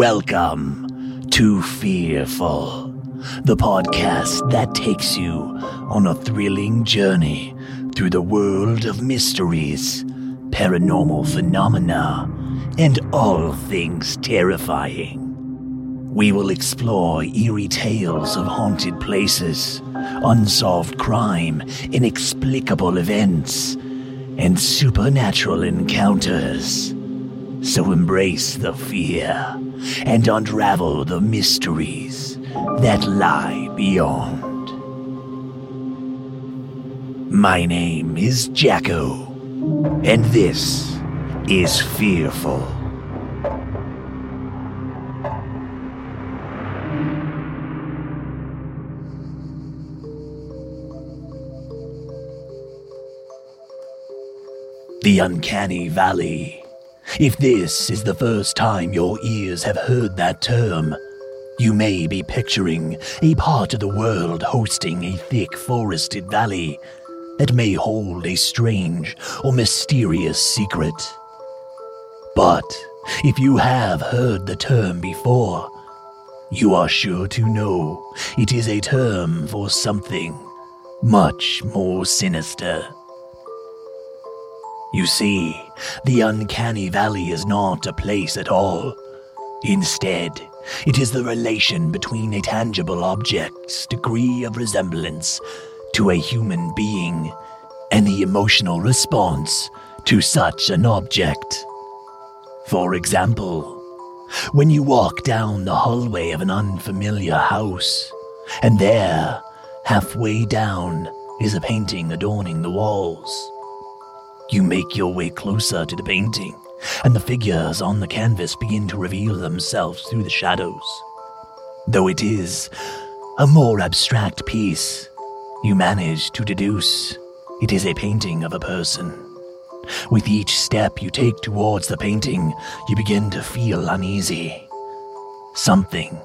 Welcome to Fearful, the podcast that takes you on a thrilling journey through the world of mysteries, paranormal phenomena, and all things terrifying. We will explore eerie tales of haunted places, unsolved crime, inexplicable events, and supernatural encounters. So embrace the fear and unravel the mysteries that lie beyond. My name is Jacko, and this is Fearful. The Uncanny Valley. If this is the first time your ears have heard that term, you may be picturing a part of the world hosting a thick forested valley that may hold a strange or mysterious secret. But if you have heard the term before, you are sure to know it is a term for something much more sinister. You see, the uncanny valley is not a place at all. Instead, it is the relation between a tangible object's degree of resemblance to a human being and the emotional response to such an object. For example, when you walk down the hallway of an unfamiliar house, and there, halfway down, is a painting adorning the walls. You make your way closer to the painting, and the figures on the canvas begin to reveal themselves through the shadows. Though it is a more abstract piece, you manage to deduce it is a painting of a person. With each step you take towards the painting, you begin to feel uneasy. Something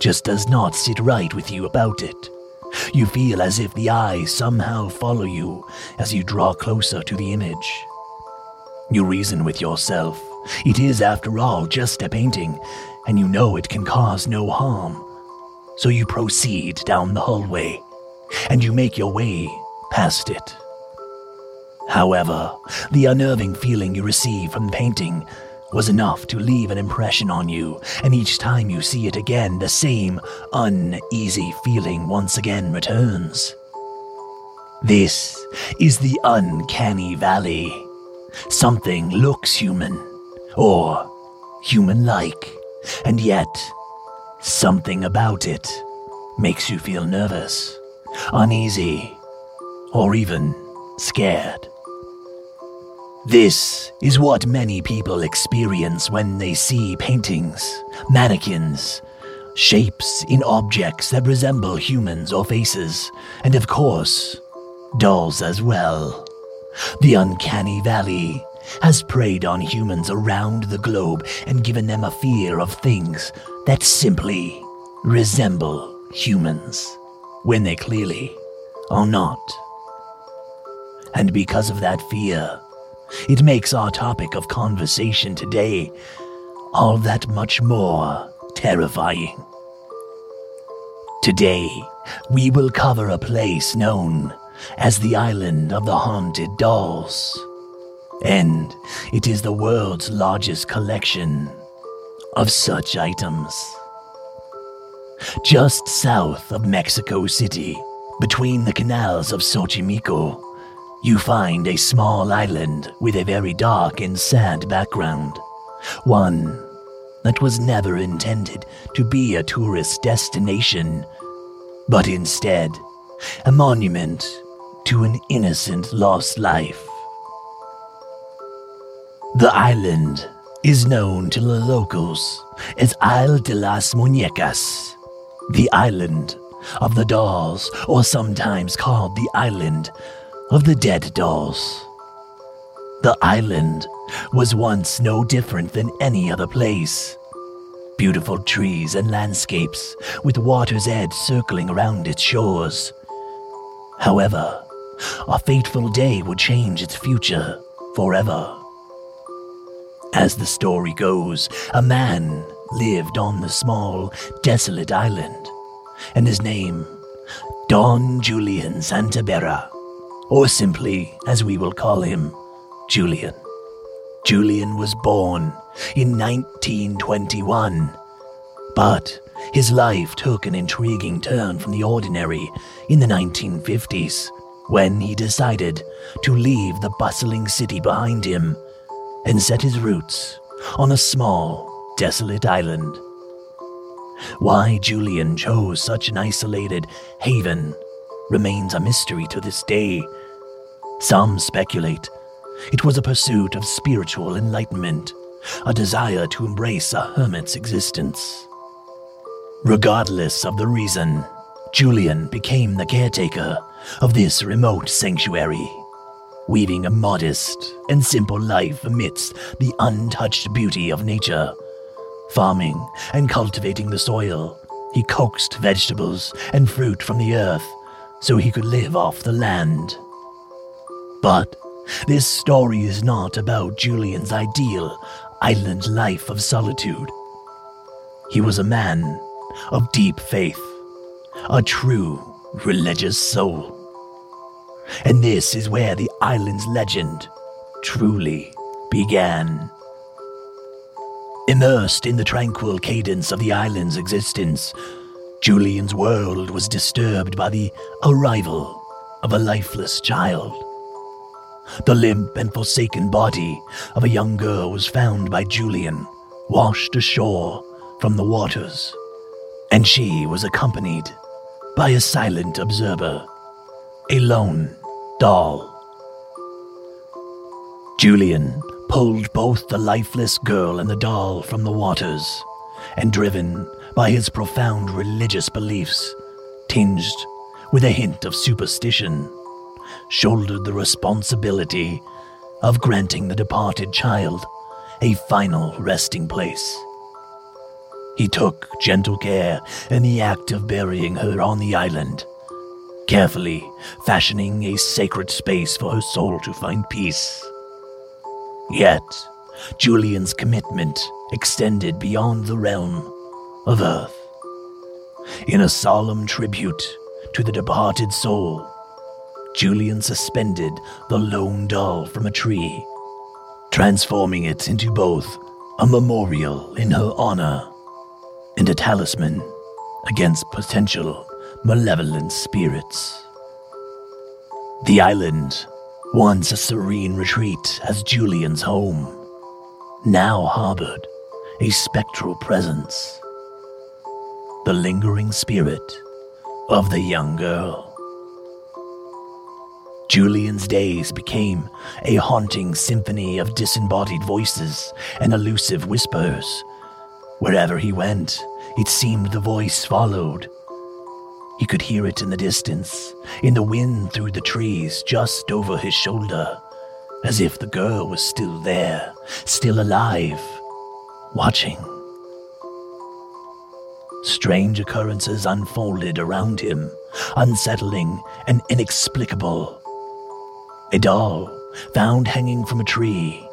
just does not sit right with you about it. You feel as if the eyes somehow follow you as you draw closer to the image. You reason with yourself. It is, after all, just a painting, and you know it can cause no harm. So you proceed down the hallway, and you make your way past it. However, the unnerving feeling you receive from the painting was enough to leave an impression on you, and each time you see it again, the same uneasy feeling once again returns. This is the uncanny valley. Something looks human, or human like, and yet something about it makes you feel nervous, uneasy, or even scared. This is what many people experience when they see paintings, mannequins, shapes in objects that resemble humans or faces, and of course, dolls as well. The uncanny valley has preyed on humans around the globe and given them a fear of things that simply resemble humans, when they clearly are not. And because of that fear, it makes our topic of conversation today all that much more terrifying. Today, we will cover a place known as the Island of the Haunted Dolls. And it is the world's largest collection of such items. Just south of Mexico City, between the canals of Xochimilco, you find a small island with a very dark and sad background. One that was never intended to be a tourist destination, but instead a monument to an innocent lost life. The island is known to the locals as Isla de las Muñecas, the island of the dolls, or sometimes called the island of the dead dolls. The island was once no different than any other place. Beautiful trees and landscapes, with water's edge circling around its shores. However, a fateful day would change its future forever. As the story goes, a man lived on the small, desolate island, and his name, Don Julian Santabera, or simply, as we will call him, Julian. Julian was born in 1921, but his life took an intriguing turn from the ordinary in the 1950s when he decided to leave the bustling city behind him and set his roots on a small, desolate island. Why Julian chose such an isolated haven remains a mystery to this day. Some speculate it was a pursuit of spiritual enlightenment, a desire to embrace a hermit's existence. Regardless of the reason, Julian became the caretaker of this remote sanctuary weaving a modest and simple life amidst the untouched beauty of nature. Farming and cultivating the soil, he coaxed vegetables and fruit from the earth so he could live off the land. But this story is not about Julian's ideal island life of solitude. He was a man of deep faith, a true religious soul. And this is where the island's legend truly began. Immersed in the tranquil cadence of the island's existence, Julian's world was disturbed by the arrival of a lifeless child. The limp and forsaken body of a young girl was found by Julian, washed ashore from the waters, and she was accompanied by a silent observer, a lone doll. Julian pulled both the lifeless girl and the doll from the waters, and driven by his profound religious beliefs, tinged with a hint of superstition, shouldered the responsibility of granting the departed child a final resting place. He took gentle care in the act of burying her on the island carefully fashioning a sacred space for her soul to find peace. Yet, Julian's commitment extended beyond the realm of Earth. In a solemn tribute to the departed soul, Julian suspended the lone doll from a tree, transforming it into both a memorial in her honor and a talisman against potential malevolent spirits. The island, once a serene retreat as Julian's home, now harbored a spectral presence. The lingering spirit of the young girl. Julian's days became a haunting symphony of disembodied voices and elusive whispers. Wherever he went, it seemed the voice followed, he could hear it in the distance, in the wind through the trees just over his shoulder, as if the girl was still there, still alive, watching. Strange occurrences unfolded around him, unsettling and inexplicable. A doll, found hanging from a tree,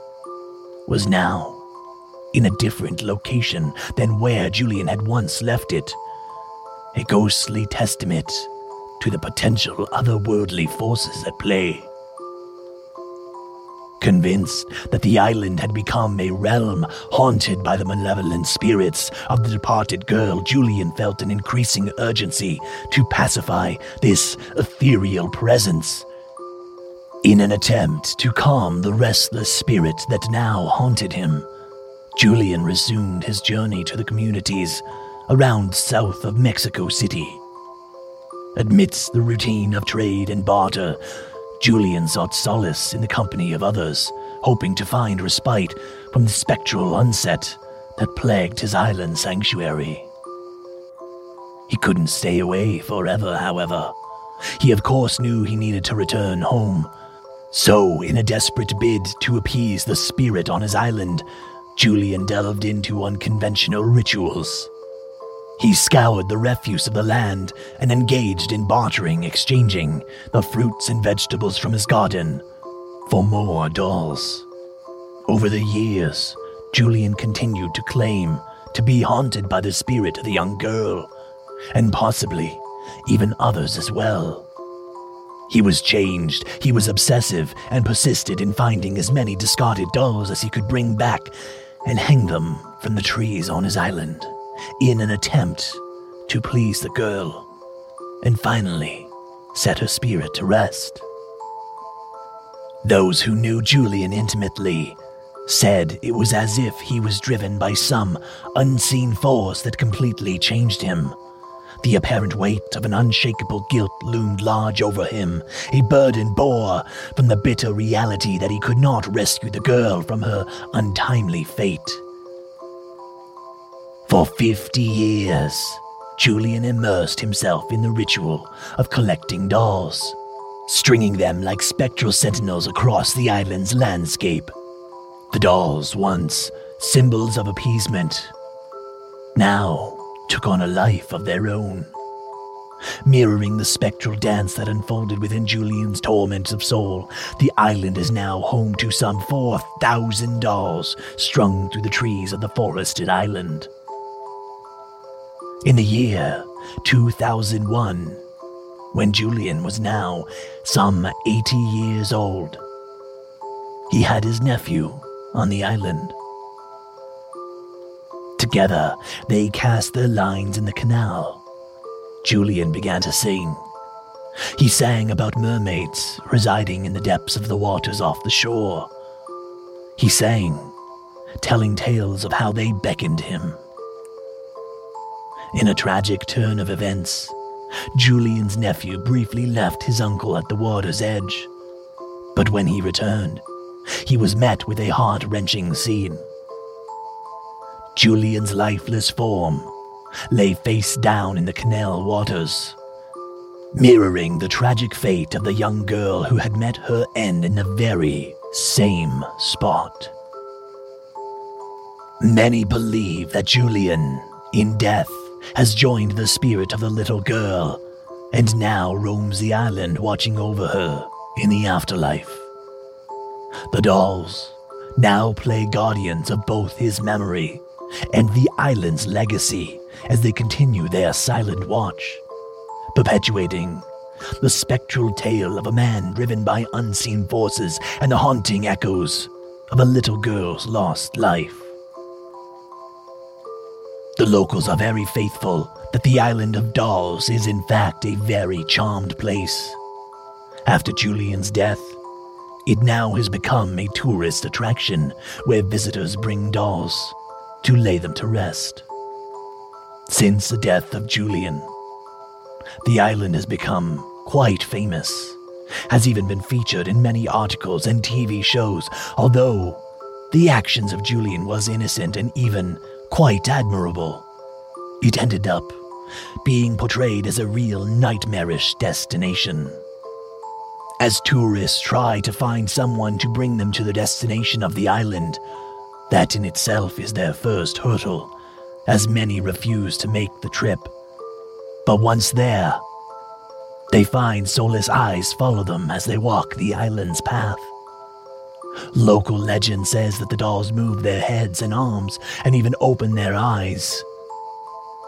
was now in a different location than where Julian had once left it a ghostly testament to the potential otherworldly forces at play. Convinced that the island had become a realm haunted by the malevolent spirits of the departed girl, Julian felt an increasing urgency to pacify this ethereal presence. In an attempt to calm the restless spirit that now haunted him, Julian resumed his journey to the communities around south of Mexico City. Amidst the routine of trade and barter, Julian sought solace in the company of others, hoping to find respite from the spectral onset that plagued his island sanctuary. He couldn't stay away forever, however. He, of course, knew he needed to return home. So, in a desperate bid to appease the spirit on his island, Julian delved into unconventional rituals. He scoured the refuse of the land and engaged in bartering, exchanging the fruits and vegetables from his garden for more dolls. Over the years, Julian continued to claim to be haunted by the spirit of the young girl, and possibly even others as well. He was changed, he was obsessive, and persisted in finding as many discarded dolls as he could bring back and hang them from the trees on his island in an attempt to please the girl and finally set her spirit to rest. Those who knew Julian intimately said it was as if he was driven by some unseen force that completely changed him. The apparent weight of an unshakable guilt loomed large over him, a burden bore from the bitter reality that he could not rescue the girl from her untimely fate. For 50 years, Julian immersed himself in the ritual of collecting dolls, stringing them like spectral sentinels across the island's landscape. The dolls, once symbols of appeasement, now took on a life of their own. Mirroring the spectral dance that unfolded within Julian's torments of soul, the island is now home to some 4,000 dolls strung through the trees of the forested island. In the year 2001, when Julian was now some 80 years old, he had his nephew on the island. Together, they cast their lines in the canal. Julian began to sing. He sang about mermaids residing in the depths of the waters off the shore. He sang, telling tales of how they beckoned him in a tragic turn of events, Julian's nephew briefly left his uncle at the water's edge. But when he returned, he was met with a heart wrenching scene. Julian's lifeless form lay face down in the canal waters, mirroring the tragic fate of the young girl who had met her end in the very same spot. Many believe that Julian, in death, has joined the spirit of the little girl and now roams the island watching over her in the afterlife. The dolls now play guardians of both his memory and the island's legacy as they continue their silent watch, perpetuating the spectral tale of a man driven by unseen forces and the haunting echoes of a little girl's lost life. The locals are very faithful that the island of dolls is in fact a very charmed place. After Julian's death, it now has become a tourist attraction where visitors bring dolls to lay them to rest. Since the death of Julian, the island has become quite famous, has even been featured in many articles and TV shows, although the actions of Julian was innocent and even quite admirable. It ended up being portrayed as a real nightmarish destination. As tourists try to find someone to bring them to the destination of the island, that in itself is their first hurdle, as many refuse to make the trip. But once there, they find soulless eyes follow them as they walk the island's path. Local legend says that the dolls move their heads and arms and even open their eyes.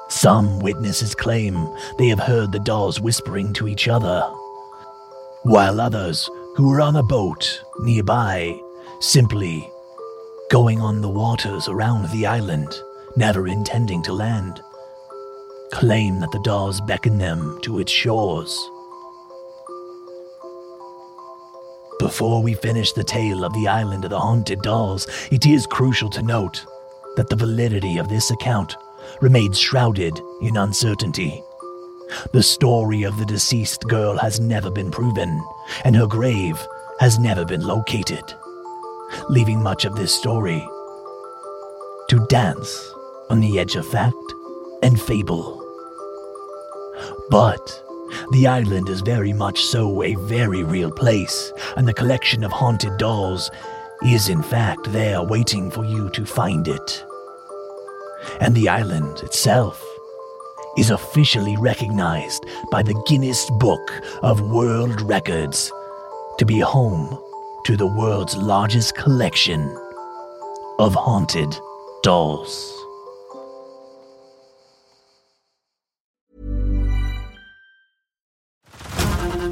Some witnesses claim they have heard the dolls whispering to each other, while others who were on a boat nearby simply going on the waters around the island, never intending to land, claim that the dolls beckon them to its shores. Before we finish the tale of the island of the haunted dolls, it is crucial to note that the validity of this account remains shrouded in uncertainty. The story of the deceased girl has never been proven, and her grave has never been located, leaving much of this story to dance on the edge of fact and fable. But the island is very much so a very real place, and the collection of haunted dolls is in fact there waiting for you to find it. And the island itself is officially recognized by the Guinness Book of World Records to be home to the world's largest collection of haunted dolls.